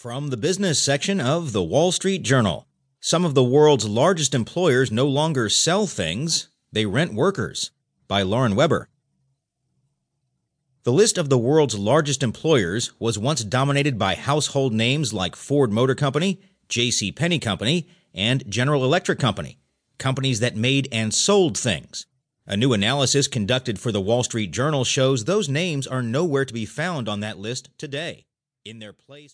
From the business section of the Wall Street Journal Some of the world's largest employers no longer sell things, they rent workers. By Lauren Weber. The list of the world's largest employers was once dominated by household names like Ford Motor Company, J.C. Penney Company, and General Electric Company, companies that made and sold things. A new analysis conducted for the Wall Street Journal shows those names are nowhere to be found on that list today. In their place